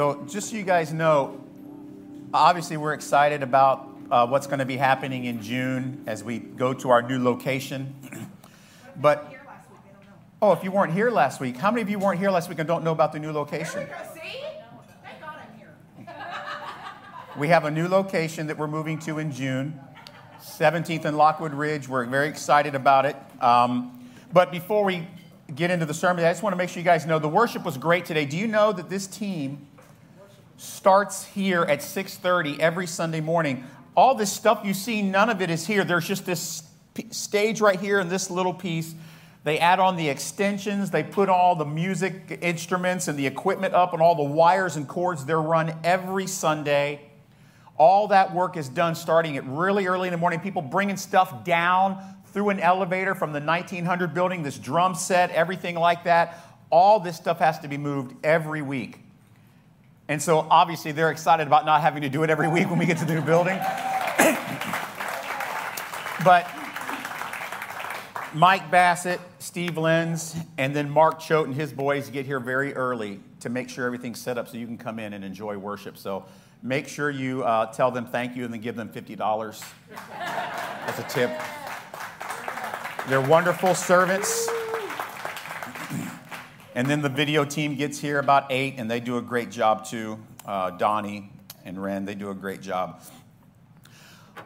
So, just so you guys know, obviously we're excited about uh, what's going to be happening in June as we go to our new location. but oh, if you weren't here last week, how many of you weren't here last week and don't know about the new location? we have a new location that we're moving to in June, 17th and Lockwood Ridge. We're very excited about it. Um, but before we get into the sermon, I just want to make sure you guys know the worship was great today. Do you know that this team starts here at 6:30 every Sunday morning. All this stuff you see, none of it is here. There's just this stage right here and this little piece. They add on the extensions, they put all the music instruments and the equipment up and all the wires and cords. They're run every Sunday. All that work is done starting at really early in the morning. People bringing stuff down through an elevator from the 1900 building, this drum set, everything like that. All this stuff has to be moved every week. And so obviously they're excited about not having to do it every week when we get to the new building. but Mike Bassett, Steve Lenz, and then Mark Choate and his boys get here very early to make sure everything's set up so you can come in and enjoy worship. So make sure you uh, tell them thank you and then give them $50 as a tip. They're wonderful servants. And then the video team gets here about 8, and they do a great job too. Uh, Donnie and Ren, they do a great job.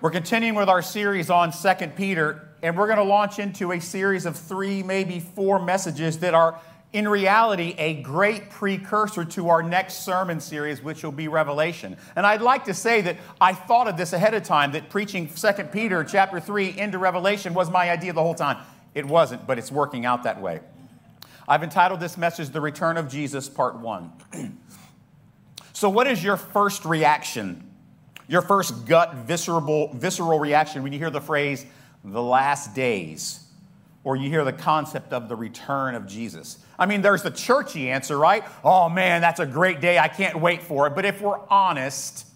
We're continuing with our series on 2 Peter, and we're going to launch into a series of three, maybe four messages that are, in reality, a great precursor to our next sermon series, which will be Revelation. And I'd like to say that I thought of this ahead of time, that preaching 2 Peter chapter 3 into Revelation was my idea the whole time. It wasn't, but it's working out that way. I've entitled this message, The Return of Jesus, Part 1. so, what is your first reaction? Your first gut, visceral, visceral reaction when you hear the phrase, the last days, or you hear the concept of the return of Jesus? I mean, there's the churchy answer, right? Oh man, that's a great day. I can't wait for it. But if we're honest,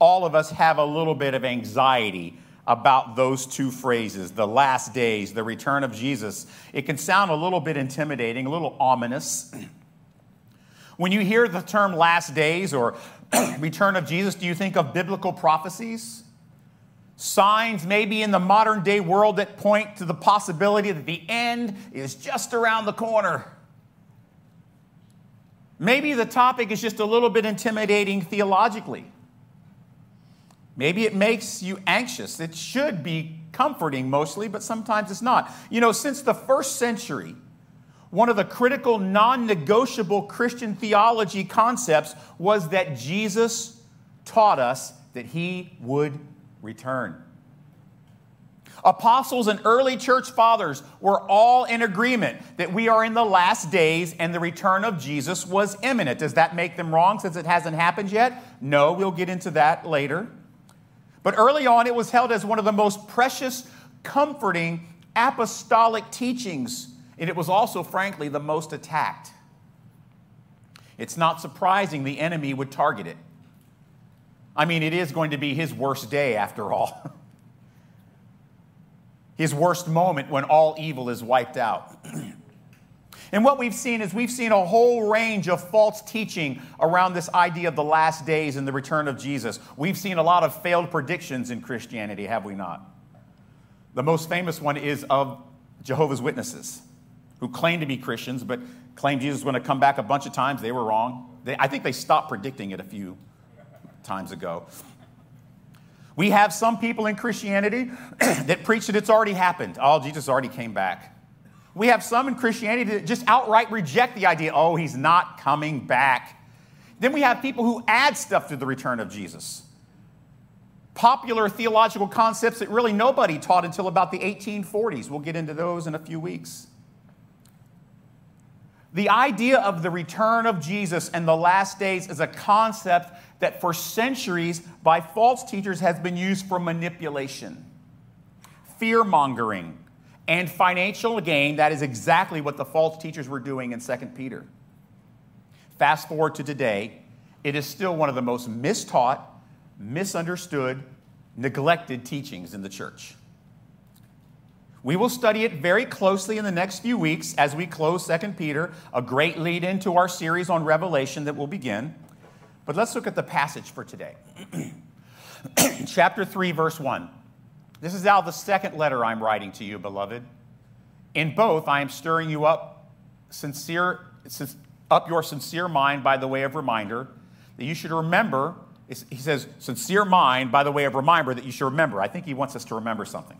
all of us have a little bit of anxiety about those two phrases, the last days, the return of Jesus, it can sound a little bit intimidating, a little ominous. When you hear the term last days or return of Jesus, do you think of biblical prophecies? Signs maybe in the modern day world that point to the possibility that the end is just around the corner. Maybe the topic is just a little bit intimidating theologically. Maybe it makes you anxious. It should be comforting mostly, but sometimes it's not. You know, since the first century, one of the critical, non negotiable Christian theology concepts was that Jesus taught us that he would return. Apostles and early church fathers were all in agreement that we are in the last days and the return of Jesus was imminent. Does that make them wrong since it hasn't happened yet? No, we'll get into that later. But early on, it was held as one of the most precious, comforting apostolic teachings, and it was also, frankly, the most attacked. It's not surprising the enemy would target it. I mean, it is going to be his worst day after all. his worst moment when all evil is wiped out. And what we've seen is we've seen a whole range of false teaching around this idea of the last days and the return of Jesus. We've seen a lot of failed predictions in Christianity, have we not? The most famous one is of Jehovah's Witnesses, who claim to be Christians, but claim Jesus is going to come back a bunch of times. They were wrong. They, I think they stopped predicting it a few times ago. We have some people in Christianity that preach that it's already happened. Oh, Jesus already came back. We have some in Christianity that just outright reject the idea, oh, he's not coming back. Then we have people who add stuff to the return of Jesus. Popular theological concepts that really nobody taught until about the 1840s. We'll get into those in a few weeks. The idea of the return of Jesus and the last days is a concept that for centuries by false teachers has been used for manipulation, fear mongering, and financial gain, that is exactly what the false teachers were doing in 2 Peter. Fast forward to today, it is still one of the most mistaught, misunderstood, neglected teachings in the church. We will study it very closely in the next few weeks as we close 2 Peter, a great lead into our series on Revelation that will begin. But let's look at the passage for today. Chapter 3, verse 1. This is now the second letter I'm writing to you, beloved. In both, I am stirring you up, sincere, up your sincere mind by the way of reminder that you should remember. He says, sincere mind by the way of reminder that you should remember. I think he wants us to remember something.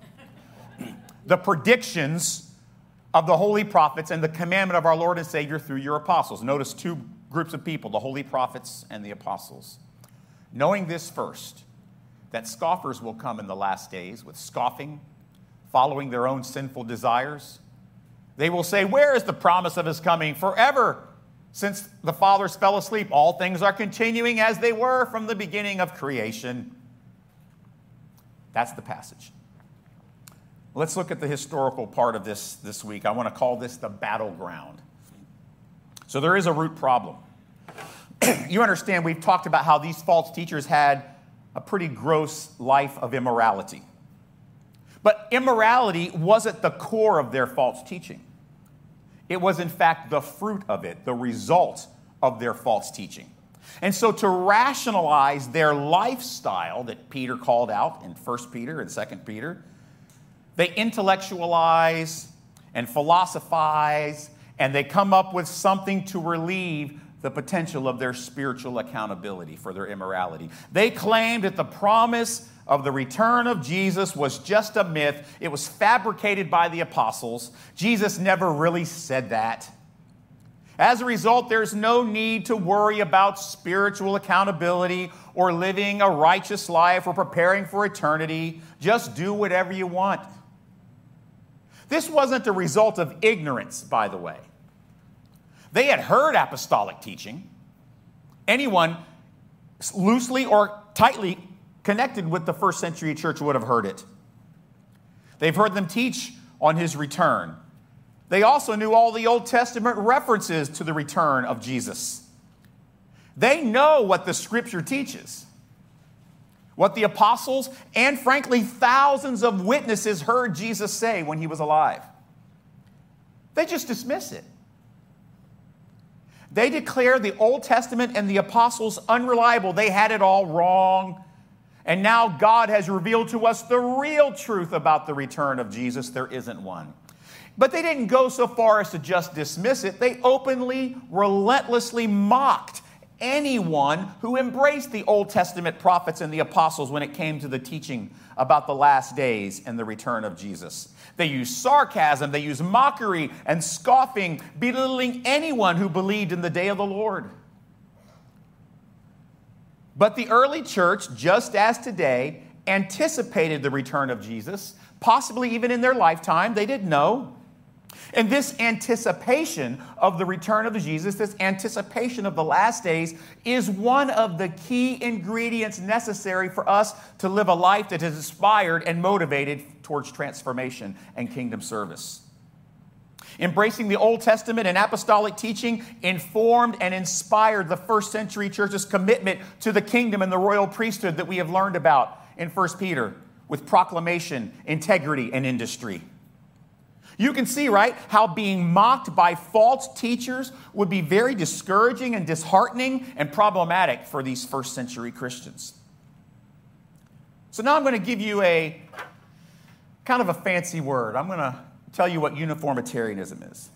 the predictions of the holy prophets and the commandment of our Lord and Savior through your apostles. Notice two groups of people the holy prophets and the apostles. Knowing this first, that scoffers will come in the last days with scoffing, following their own sinful desires. They will say, Where is the promise of his coming? Forever since the fathers fell asleep, all things are continuing as they were from the beginning of creation. That's the passage. Let's look at the historical part of this this week. I want to call this the battleground. So there is a root problem. you understand, we've talked about how these false teachers had a pretty gross life of immorality. But immorality wasn't the core of their false teaching. It was, in fact, the fruit of it, the result of their false teaching. And so, to rationalize their lifestyle that Peter called out in 1 Peter and 2 Peter, they intellectualize and philosophize, and they come up with something to relieve the potential of their spiritual accountability for their immorality. They claimed that the promise of the return of Jesus was just a myth, it was fabricated by the apostles. Jesus never really said that. As a result, there's no need to worry about spiritual accountability or living a righteous life or preparing for eternity. Just do whatever you want. This wasn't a result of ignorance, by the way. They had heard apostolic teaching. Anyone loosely or tightly connected with the first century church would have heard it. They've heard them teach on his return. They also knew all the Old Testament references to the return of Jesus. They know what the scripture teaches, what the apostles and, frankly, thousands of witnesses heard Jesus say when he was alive. They just dismiss it. They declare the Old Testament and the apostles unreliable. They had it all wrong. And now God has revealed to us the real truth about the return of Jesus. There isn't one. But they didn't go so far as to just dismiss it. They openly, relentlessly mocked anyone who embraced the Old Testament prophets and the apostles when it came to the teaching about the last days and the return of Jesus. They use sarcasm, they use mockery and scoffing, belittling anyone who believed in the day of the Lord. But the early church, just as today, anticipated the return of Jesus, possibly even in their lifetime. They didn't know. And this anticipation of the return of Jesus, this anticipation of the last days, is one of the key ingredients necessary for us to live a life that is inspired and motivated towards transformation and kingdom service. Embracing the Old Testament and apostolic teaching informed and inspired the first century church's commitment to the kingdom and the royal priesthood that we have learned about in 1 Peter with proclamation, integrity, and industry. You can see, right, how being mocked by false teachers would be very discouraging and disheartening and problematic for these first century Christians. So now I'm going to give you a kind of a fancy word. I'm going to tell you what uniformitarianism is.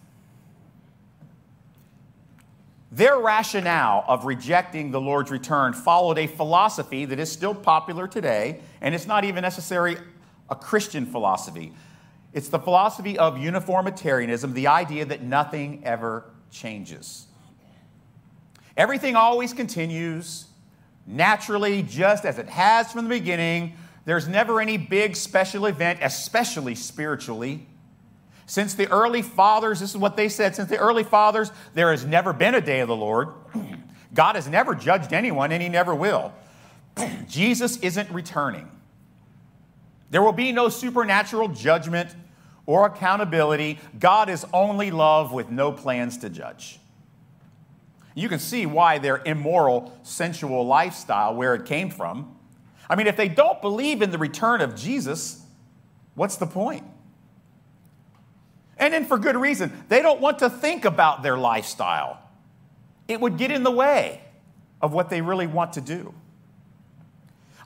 Their rationale of rejecting the Lord's return followed a philosophy that is still popular today, and it's not even necessarily a Christian philosophy. It's the philosophy of uniformitarianism, the idea that nothing ever changes. Everything always continues naturally, just as it has from the beginning. There's never any big special event, especially spiritually. Since the early fathers, this is what they said since the early fathers, there has never been a day of the Lord. God has never judged anyone, and He never will. Jesus isn't returning. There will be no supernatural judgment or accountability. God is only love with no plans to judge. You can see why their immoral, sensual lifestyle, where it came from. I mean, if they don't believe in the return of Jesus, what's the point? And then for good reason. They don't want to think about their lifestyle, it would get in the way of what they really want to do.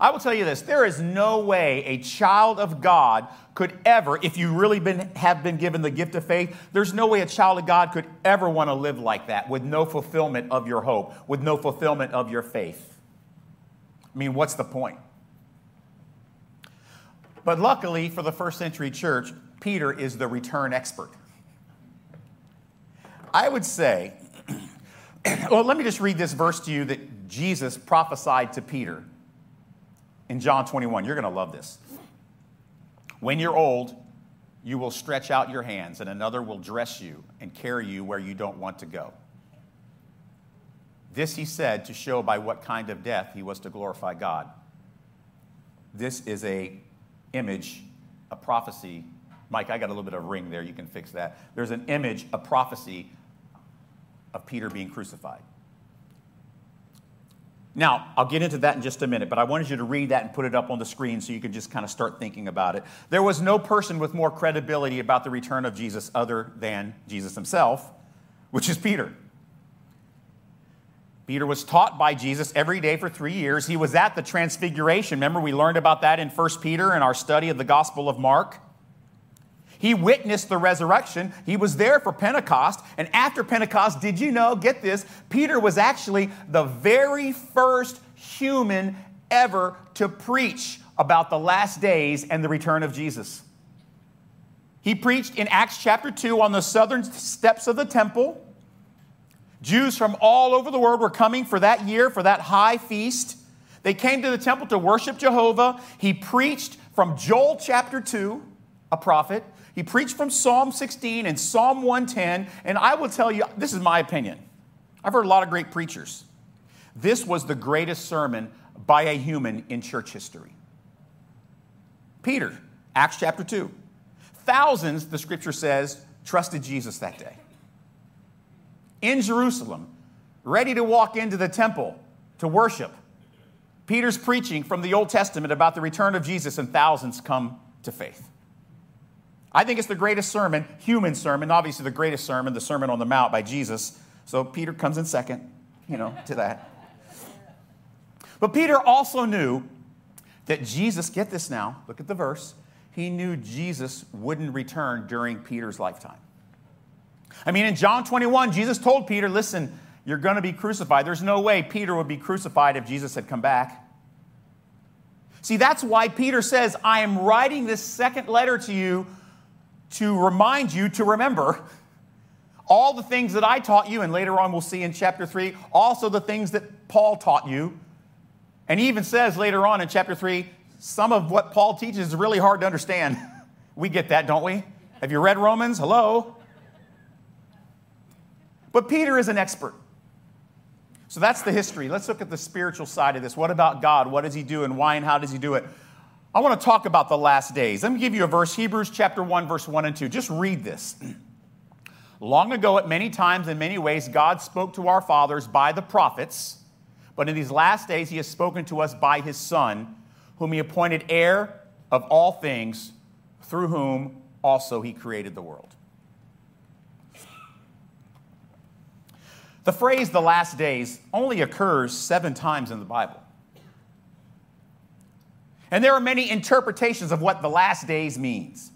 I will tell you this there is no way a child of God could ever, if you really been, have been given the gift of faith, there's no way a child of God could ever want to live like that with no fulfillment of your hope, with no fulfillment of your faith. I mean, what's the point? But luckily for the first century church, Peter is the return expert. I would say, well, let me just read this verse to you that Jesus prophesied to Peter in John 21. You're going to love this. When you're old, you will stretch out your hands, and another will dress you and carry you where you don't want to go. This he said to show by what kind of death he was to glorify God. This is a image, a prophecy. Mike, I got a little bit of ring there. You can fix that. There's an image, a prophecy of Peter being crucified. Now, I'll get into that in just a minute, but I wanted you to read that and put it up on the screen so you could just kind of start thinking about it. There was no person with more credibility about the return of Jesus other than Jesus himself, which is Peter. Peter was taught by Jesus every day for three years. He was at the transfiguration. Remember, we learned about that in 1 Peter in our study of the Gospel of Mark. He witnessed the resurrection. He was there for Pentecost. And after Pentecost, did you know, get this, Peter was actually the very first human ever to preach about the last days and the return of Jesus. He preached in Acts chapter 2 on the southern steps of the temple. Jews from all over the world were coming for that year, for that high feast. They came to the temple to worship Jehovah. He preached from Joel chapter 2, a prophet. He preached from Psalm 16 and Psalm 110. And I will tell you, this is my opinion. I've heard a lot of great preachers. This was the greatest sermon by a human in church history. Peter, Acts chapter 2. Thousands, the scripture says, trusted Jesus that day in Jerusalem, ready to walk into the temple to worship. Peter's preaching from the Old Testament about the return of Jesus, and thousands come to faith. I think it's the greatest sermon, human sermon, obviously the greatest sermon, the Sermon on the Mount by Jesus. So Peter comes in second, you know, to that. But Peter also knew that Jesus, get this now, look at the verse, he knew Jesus wouldn't return during Peter's lifetime. I mean, in John 21, Jesus told Peter, listen, you're going to be crucified. There's no way Peter would be crucified if Jesus had come back. See, that's why Peter says, I am writing this second letter to you to remind you to remember all the things that I taught you, and later on we'll see in chapter 3, also the things that Paul taught you. And he even says later on in chapter 3, some of what Paul teaches is really hard to understand. we get that, don't we? Have you read Romans? Hello? But Peter is an expert. So that's the history. Let's look at the spiritual side of this. What about God? What does he do and why and how does he do it? I want to talk about the last days. Let me give you a verse Hebrews chapter 1, verse 1 and 2. Just read this. Long ago, at many times, in many ways, God spoke to our fathers by the prophets, but in these last days, he has spoken to us by his Son, whom he appointed heir of all things, through whom also he created the world. The phrase the last days only occurs seven times in the Bible. And there are many interpretations of what the last days means.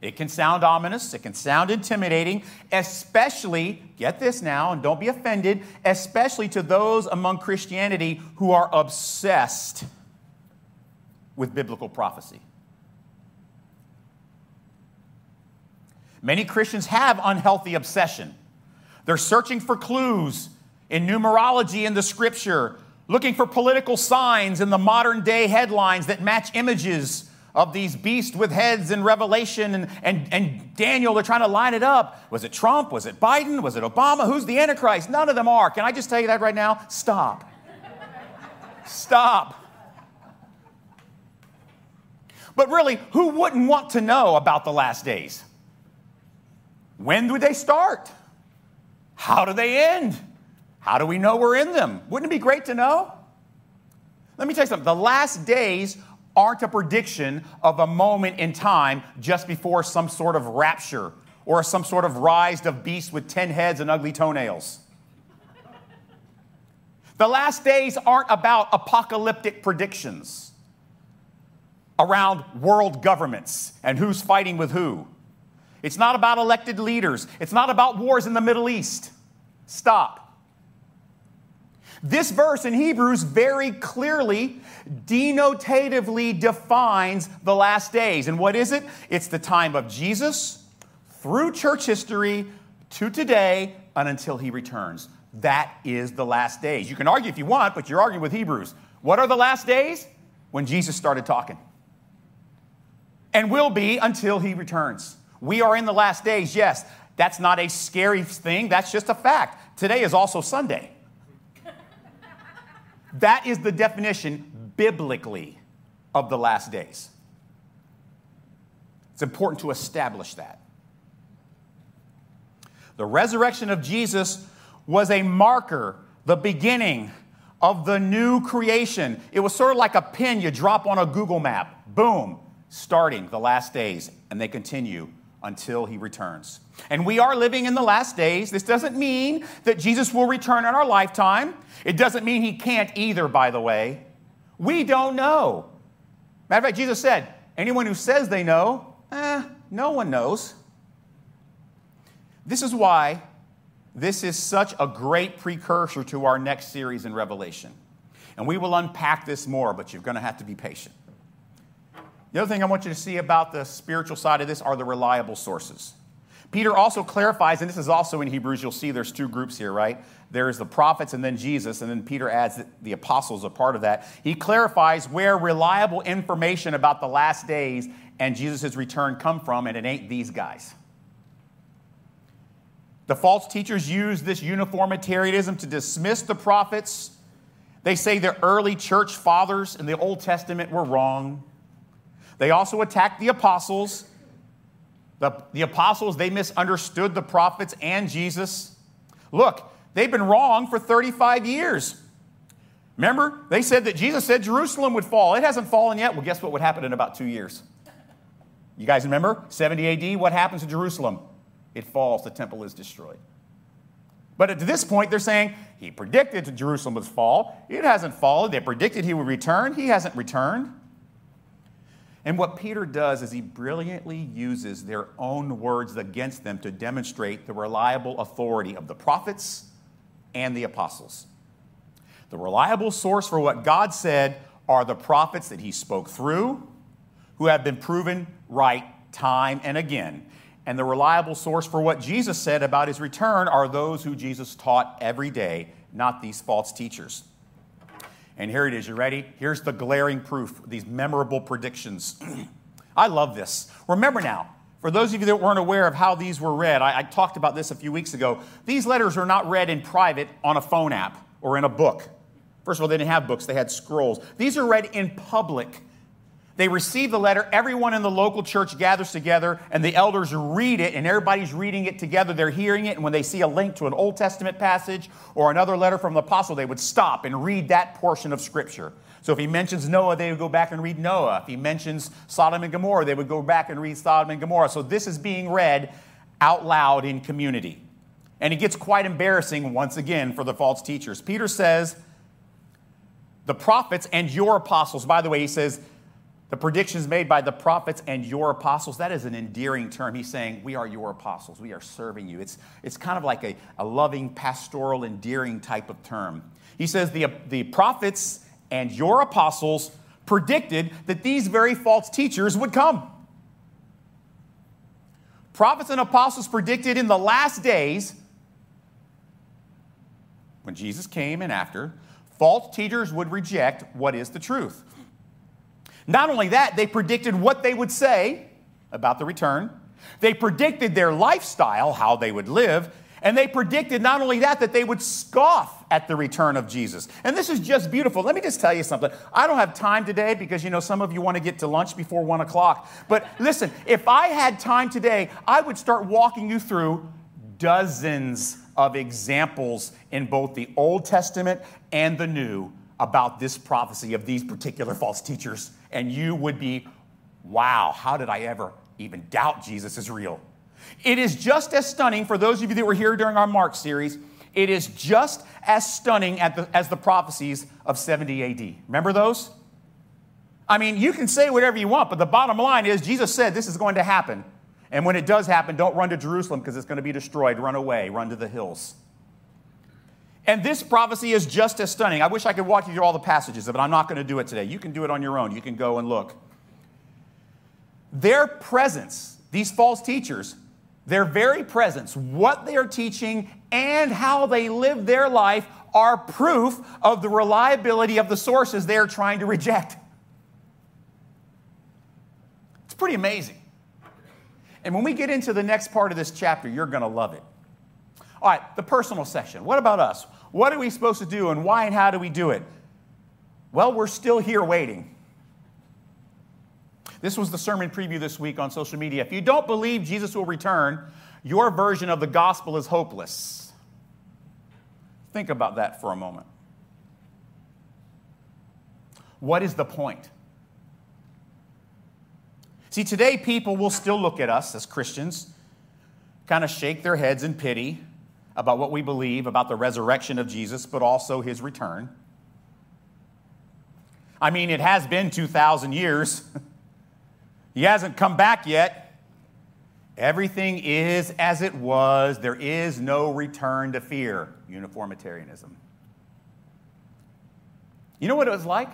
It can sound ominous, it can sound intimidating, especially, get this now, and don't be offended, especially to those among Christianity who are obsessed with biblical prophecy. Many Christians have unhealthy obsession they're searching for clues in numerology in the scripture, looking for political signs in the modern day headlines that match images of these beasts with heads in Revelation and, and, and Daniel. They're trying to line it up. Was it Trump? Was it Biden? Was it Obama? Who's the Antichrist? None of them are. Can I just tell you that right now? Stop. Stop. But really, who wouldn't want to know about the last days? When do they start? How do they end? How do we know we're in them? Wouldn't it be great to know? Let me tell you something. The last days aren't a prediction of a moment in time just before some sort of rapture or some sort of rise of beasts with 10 heads and ugly toenails. The last days aren't about apocalyptic predictions around world governments and who's fighting with who. It's not about elected leaders. It's not about wars in the Middle East. Stop. This verse in Hebrews very clearly, denotatively defines the last days. And what is it? It's the time of Jesus through church history to today and until he returns. That is the last days. You can argue if you want, but you're arguing with Hebrews. What are the last days? When Jesus started talking. And will be until he returns. We are in the last days, yes. That's not a scary thing, that's just a fact. Today is also Sunday. That is the definition biblically of the last days. It's important to establish that. The resurrection of Jesus was a marker, the beginning of the new creation. It was sort of like a pin you drop on a Google map. Boom, starting the last days, and they continue until he returns. And we are living in the last days. This doesn't mean that Jesus will return in our lifetime. It doesn't mean he can't either, by the way. We don't know. Matter of fact, Jesus said, anyone who says they know, eh, no one knows. This is why this is such a great precursor to our next series in Revelation. And we will unpack this more, but you're going to have to be patient. The other thing I want you to see about the spiritual side of this are the reliable sources. Peter also clarifies, and this is also in Hebrews, you'll see there's two groups here, right? There's the prophets and then Jesus, and then Peter adds that the apostles are part of that. He clarifies where reliable information about the last days and Jesus' return come from, and it ain't these guys. The false teachers use this uniformitarianism to dismiss the prophets. They say the early church fathers in the Old Testament were wrong. They also attacked the apostles. The, the apostles, they misunderstood the prophets and Jesus. Look, they've been wrong for 35 years. Remember, they said that Jesus said Jerusalem would fall. It hasn't fallen yet. Well, guess what would happen in about two years? You guys remember? 70 AD, what happens to Jerusalem? it falls, the temple is destroyed. But at this point, they're saying he predicted Jerusalem would fall. It hasn't fallen. They predicted he would return. He hasn't returned. And what Peter does is he brilliantly uses their own words against them to demonstrate the reliable authority of the prophets and the apostles. The reliable source for what God said are the prophets that he spoke through, who have been proven right time and again. And the reliable source for what Jesus said about his return are those who Jesus taught every day, not these false teachers. And here it is. You ready? Here's the glaring proof, these memorable predictions. I love this. Remember now, for those of you that weren't aware of how these were read, I, I, talked about this a few weeks ago. These letters are not read in private on a phone app or in a book. First of all, they didn't have books, they had scrolls. These are read in public they receive the letter, everyone in the local church gathers together, and the elders read it, and everybody's reading it together. They're hearing it, and when they see a link to an Old Testament passage or another letter from the apostle, they would stop and read that portion of Scripture. So if he mentions Noah, they would go back and read Noah. If he mentions Sodom and Gomorrah, they would go back and read Sodom and Gomorrah. So this is being read out loud in community. And it gets quite embarrassing once again for the false teachers. Peter says, the prophets and your apostles, by the way, he says, the predictions made by the prophets and your apostles, that is an endearing term. He's saying, We are your apostles. We are serving you. It's, it's kind of like a, a loving, pastoral, endearing type of term. He says, the, the prophets and your apostles predicted that these very false teachers would come. Prophets and apostles predicted in the last days, when Jesus came and after, false teachers would reject what is the truth. Not only that, they predicted what they would say about the return. They predicted their lifestyle, how they would live, and they predicted not only that, that they would scoff at the return of Jesus. And this is just beautiful. Let me just tell you something. I don't have time today because, you know, some of you want to get to lunch before one o'clock. But listen, if I had time today, I would start walking you through dozens of examples in both the Old Testament and the New about this prophecy of these particular false teachers and you would be, wow, how did I ever even doubt Jesus is real? It is just as stunning for those of you that were here during our Mark series. It is just as stunning the, as the prophecies of 70 AD. Remember those? I mean, you can say whatever you want, but the bottom line is Jesus said this is going to happen. And when it does happen, don't run to Jerusalem because it's going to be destroyed. Run away, run to the hills. And this prophecy is just as stunning. I wish I could walk you through all the passages, but I'm not going to do it today. You can do it on your own. You can go and look. Their presence, these false teachers, their very presence, what they are teaching, and how they live their life are proof of the reliability of the sources they are trying to reject. It's pretty amazing. And when we get into the next part of this chapter, you're going to love it. All right, the personal section. What about us? What are we supposed to do and why and how do we do it? Well, we're still here waiting. This was the sermon preview this week on social media. If you don't believe Jesus will return, your version of the gospel is hopeless. Think about that for a moment. What is the point? See, today people will still look at us as Christians, kind of shake their heads in pity about what we believe about the resurrection of Jesus, but also his return. I mean, it has been 2,000 years. he hasn't come back yet. Everything is as it was. There is no return to fear. Uniformitarianism. You know what it was like?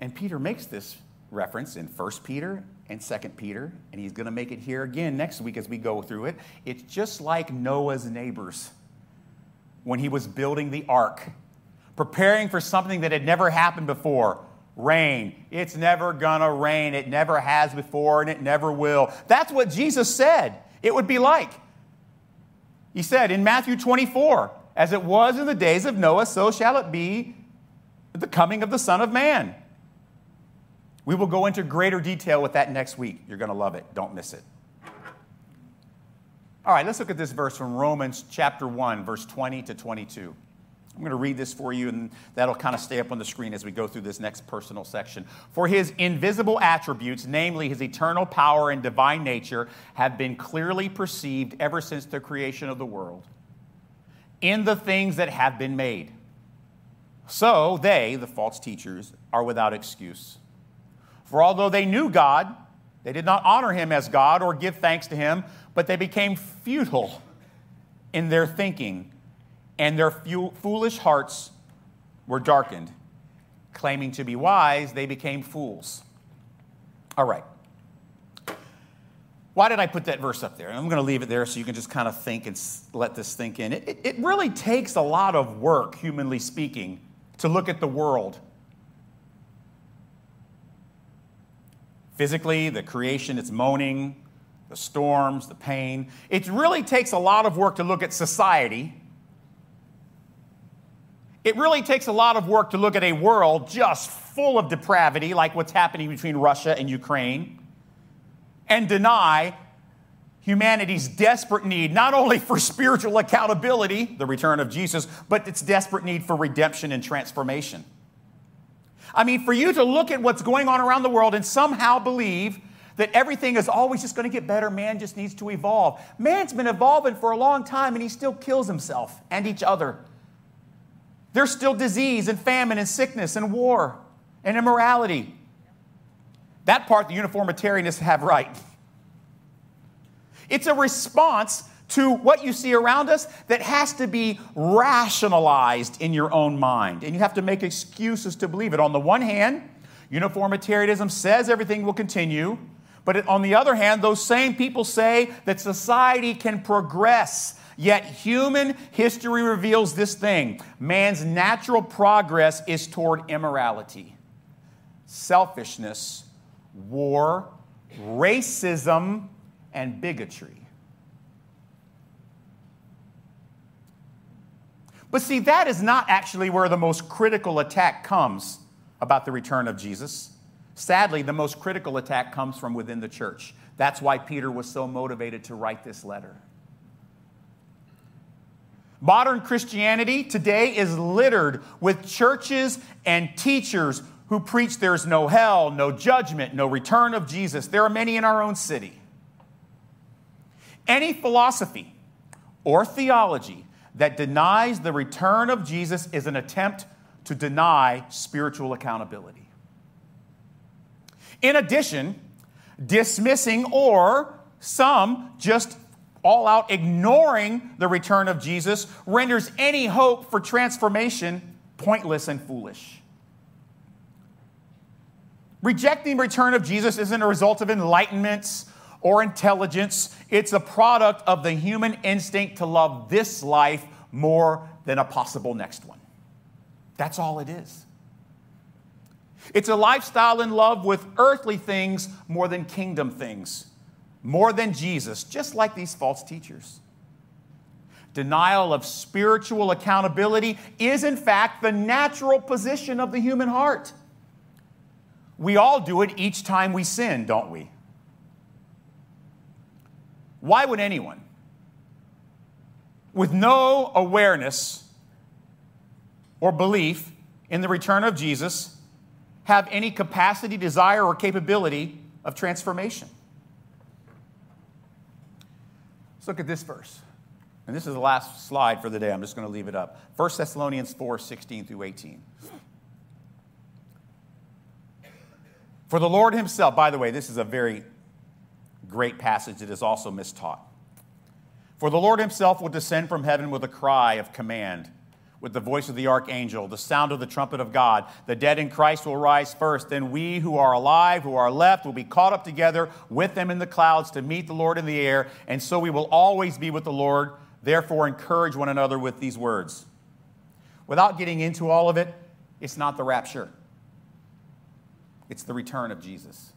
And Peter makes this reference in 1 Peter and 2 Peter, and he's going to make it here again next week as we go through it. It's just like Noah's neighbors when he was building the ark, preparing for something that had never happened before rain. It's never going to rain. It never has before, and it never will. That's what Jesus said it would be like. He said in Matthew 24, as it was in the days of Noah, so shall it be the coming of the Son of Man. We will go into greater detail with that next week. You're going to love it. Don't miss it. All right, let's look at this verse from Romans chapter 1, verse 20 to 22. I'm going to read this for you, and that'll kind of stay up on the screen as we go through this next personal section. For his invisible attributes, namely his eternal power and divine nature, have been clearly perceived ever since the creation of the world in the things that have been made. So they, the false teachers, are without excuse. For although they knew God, they did not honor him as God or give thanks to him, but they became futile in their thinking, and their foolish hearts were darkened. Claiming to be wise, they became fools. All right. Why did I put that verse up there? I'm going to leave it there so you can just kind of think and let this think in. It, it really takes a lot of work, humanly speaking, to look at the world Physically, the creation, it's moaning, the storms, the pain. It really takes a lot of work to look at society. It really takes a lot of work to look at a world just full of depravity, like what's happening between Russia and Ukraine, and deny humanity's desperate need, not only for spiritual accountability, the return of Jesus, but its desperate need for redemption and transformation. I mean, for you to look at what's going on around the world and somehow believe that everything is always just going to get better, man just needs to evolve. Man's been evolving for a long time and he still kills himself and each other. There's still disease and famine and sickness and war and immorality. That part the uniformitarianists have right. It's a response to what you see around us that has to be rationalized in your own mind. And you have to make excuses to believe it. On the one hand, uniformitarianism says everything will continue. But on the other hand, those same people say that society can progress. Yet human history reveals this thing man's natural progress is toward immorality, selfishness, war, racism, and bigotry. But see, that is not actually where the most critical attack comes about the return of Jesus. Sadly, the most critical attack comes from within the church. That's why Peter was so motivated to write this letter. Modern Christianity today is littered with churches and teachers who preach there's no hell, no judgment, no return of Jesus. There are many in our own city. Any philosophy or theology that denies the return of Jesus is an attempt to deny spiritual accountability. In addition, dismissing or some just all out ignoring the return of Jesus renders any hope for transformation pointless and foolish. Rejecting the return of Jesus isn't a result of enlightenment or intelligence, it's a product of the human instinct to love this life more than a possible next one. That's all it is. It's a lifestyle in love with earthly things more than kingdom things, more than Jesus, just like these false teachers. Denial of spiritual accountability is, in fact, the natural position of the human heart. We all do it each time we sin, don't we? Why would anyone, with no awareness or belief in the return of Jesus, have any capacity, desire, or capability of transformation? Let's look at this verse. And this is the last slide for the day. I'm just going to leave it up. 1 Thessalonians 4 16 through 18. For the Lord Himself, by the way, this is a very great passage that is also mistaught. For the Lord Himself will descend from heaven with a cry of command, with the voice of the archangel, the sound of the trumpet of God. The dead in Christ will rise first. Then we who are alive, who are left, will be caught up together with them in the clouds to meet the Lord in the air. And so we will always be with the Lord. Therefore, encourage one another with these words. Without getting into all of it, it's not the rapture. It's the return of Jesus.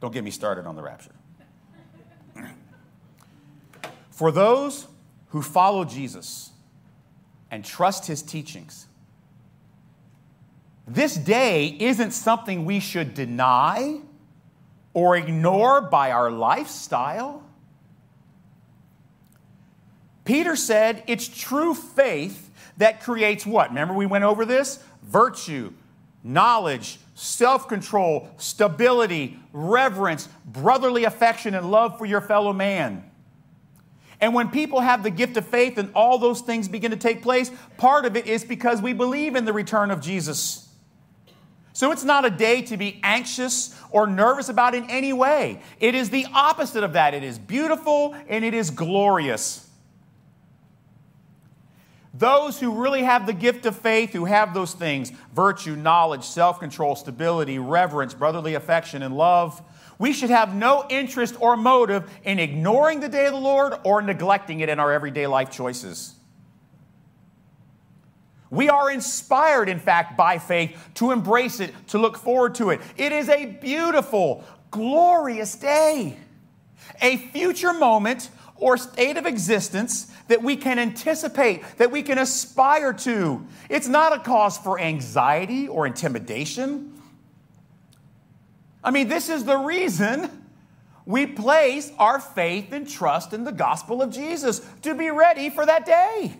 Don't get me started on the rapture. For those who follow Jesus and trust his teachings, this day isn't something we should deny or ignore by our lifestyle. Peter said it's true faith that creates what? Remember, we went over this? Virtue, knowledge, self control, stability, reverence, brotherly affection, and love for your fellow man. And when people have the gift of faith and all those things begin to take place, part of it is because we believe in the return of Jesus. So it's not a day to be anxious or nervous about in any way. It is the opposite of that. It is beautiful and it is glorious. Those who really have the gift of faith, who have those things virtue, knowledge, self control, stability, reverence, brotherly affection, and love we should have no interest or motive in ignoring the day of the Lord or neglecting it in our everyday life choices. We are inspired, in fact, by faith to embrace it, to look forward to it. It is a beautiful, glorious day, a future moment or state of existence that we can anticipate, that we can aspire to. It's not a cause for anxiety or intimidation. I mean, this is the reason we place our faith and trust in the gospel of Jesus to be ready for that day.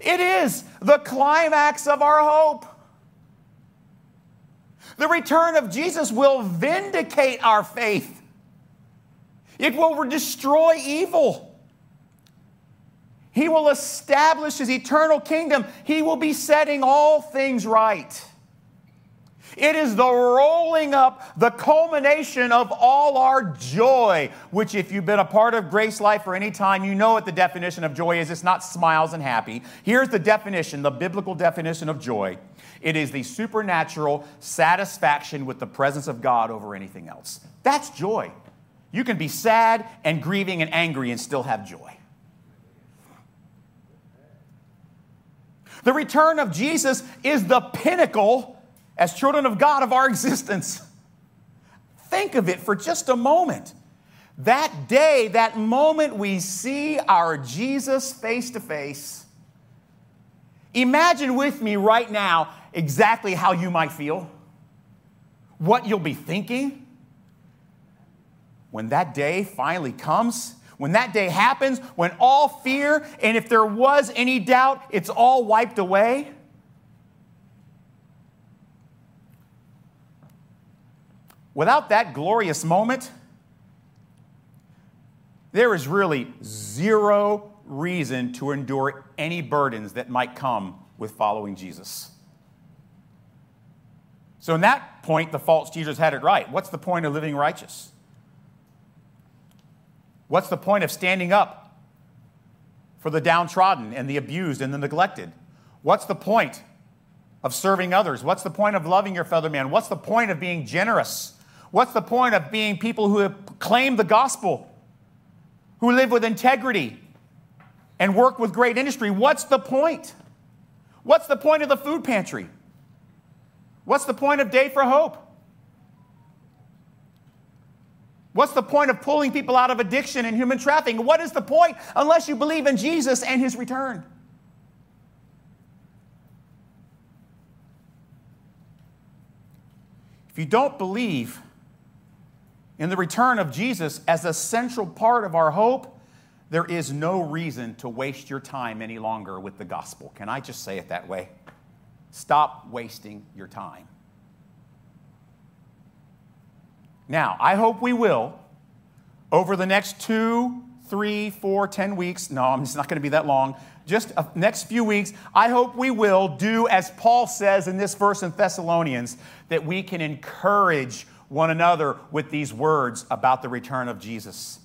It is the climax of our hope. The return of Jesus will vindicate our faith. It will destroy evil. He will establish his eternal kingdom. He will be setting all things right. It is the rolling up, the culmination of all our joy, which, if you've been a part of Grace Life for any time, you know what the definition of joy is. It's not smiles and happy. Here's the definition, the biblical definition of joy it is the supernatural satisfaction with the presence of God over anything else. That's joy. You can be sad and grieving and angry and still have joy. The return of Jesus is the pinnacle, as children of God, of our existence. Think of it for just a moment. That day, that moment we see our Jesus face to face. Imagine with me right now exactly how you might feel, what you'll be thinking when that day finally comes, when that day happens, when all fear and if there was any doubt, it's all wiped away. Without that glorious moment, there is really zero reason to endure any burdens that might come with following Jesus. So, in that point, the false teachers had it right. What's the point of living righteous? What's the point of standing up for the downtrodden and the abused and the neglected? What's the point of serving others? What's the point of loving your fellow man? What's the point of being generous? What's the point of being people who claim the gospel, who live with integrity and work with great industry? What's the point? What's the point of the food pantry? What's the point of Day for Hope? What's the point of pulling people out of addiction and human trafficking? What is the point unless you believe in Jesus and his return? If you don't believe in the return of Jesus as a central part of our hope, there is no reason to waste your time any longer with the gospel. Can I just say it that way? Stop wasting your time. Now, I hope we will, over the next two, three, four, ten weeks, no, it's not going to be that long, just a, next few weeks, I hope we will do as Paul says in this verse in Thessalonians, that we can encourage one another with these words about the return of Jesus.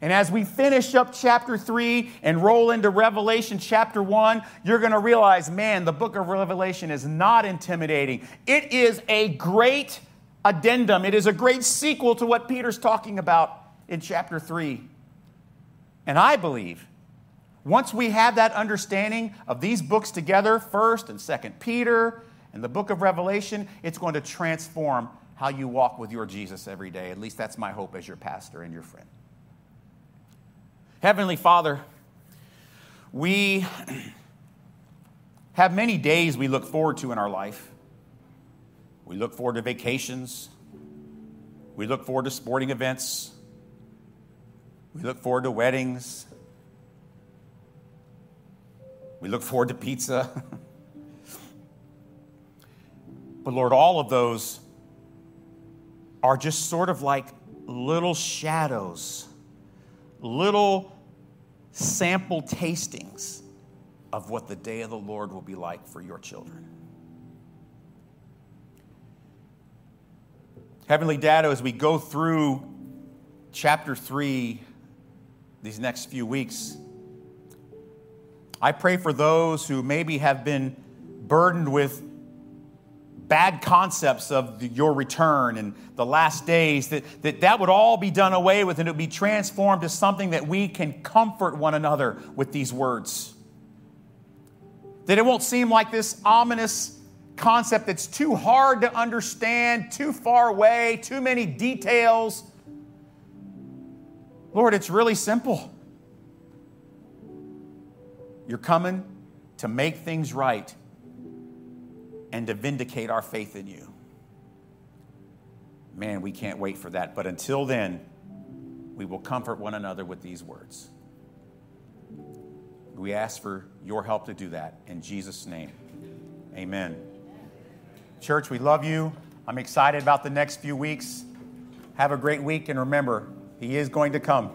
And as we finish up chapter 3 and roll into Revelation chapter 1, you're going to realize man, the book of Revelation is not intimidating. It is a great addendum, it is a great sequel to what Peter's talking about in chapter 3. And I believe once we have that understanding of these books together, 1st and 2nd Peter and the book of Revelation, it's going to transform how you walk with your Jesus every day. At least that's my hope as your pastor and your friend. Heavenly Father, we have many days we look forward to in our life. We look forward to vacations. We look forward to sporting events. We look forward to weddings. We look forward to pizza. but Lord, all of those are just sort of like little shadows little sample tastings of what the day of the Lord will be like for your children. Heavenly Dad, as we go through chapter 3 these next few weeks, I pray for those who maybe have been burdened with bad concepts of the, your return and the last days, that, that that would all be done away with and it would be transformed to something that we can comfort one another with these words. That it won't seem like this ominous concept that's too hard to understand, too far away, too many details. Lord, it's really simple. You're coming to make things right and to vindicate our faith in you. Man, we can't wait for that. But until then, we will comfort one another with these words. We ask for your help to do that in Jesus' name. Amen. Church, we love you. I'm excited about the next few weeks. Have a great week, and remember, He is going to come.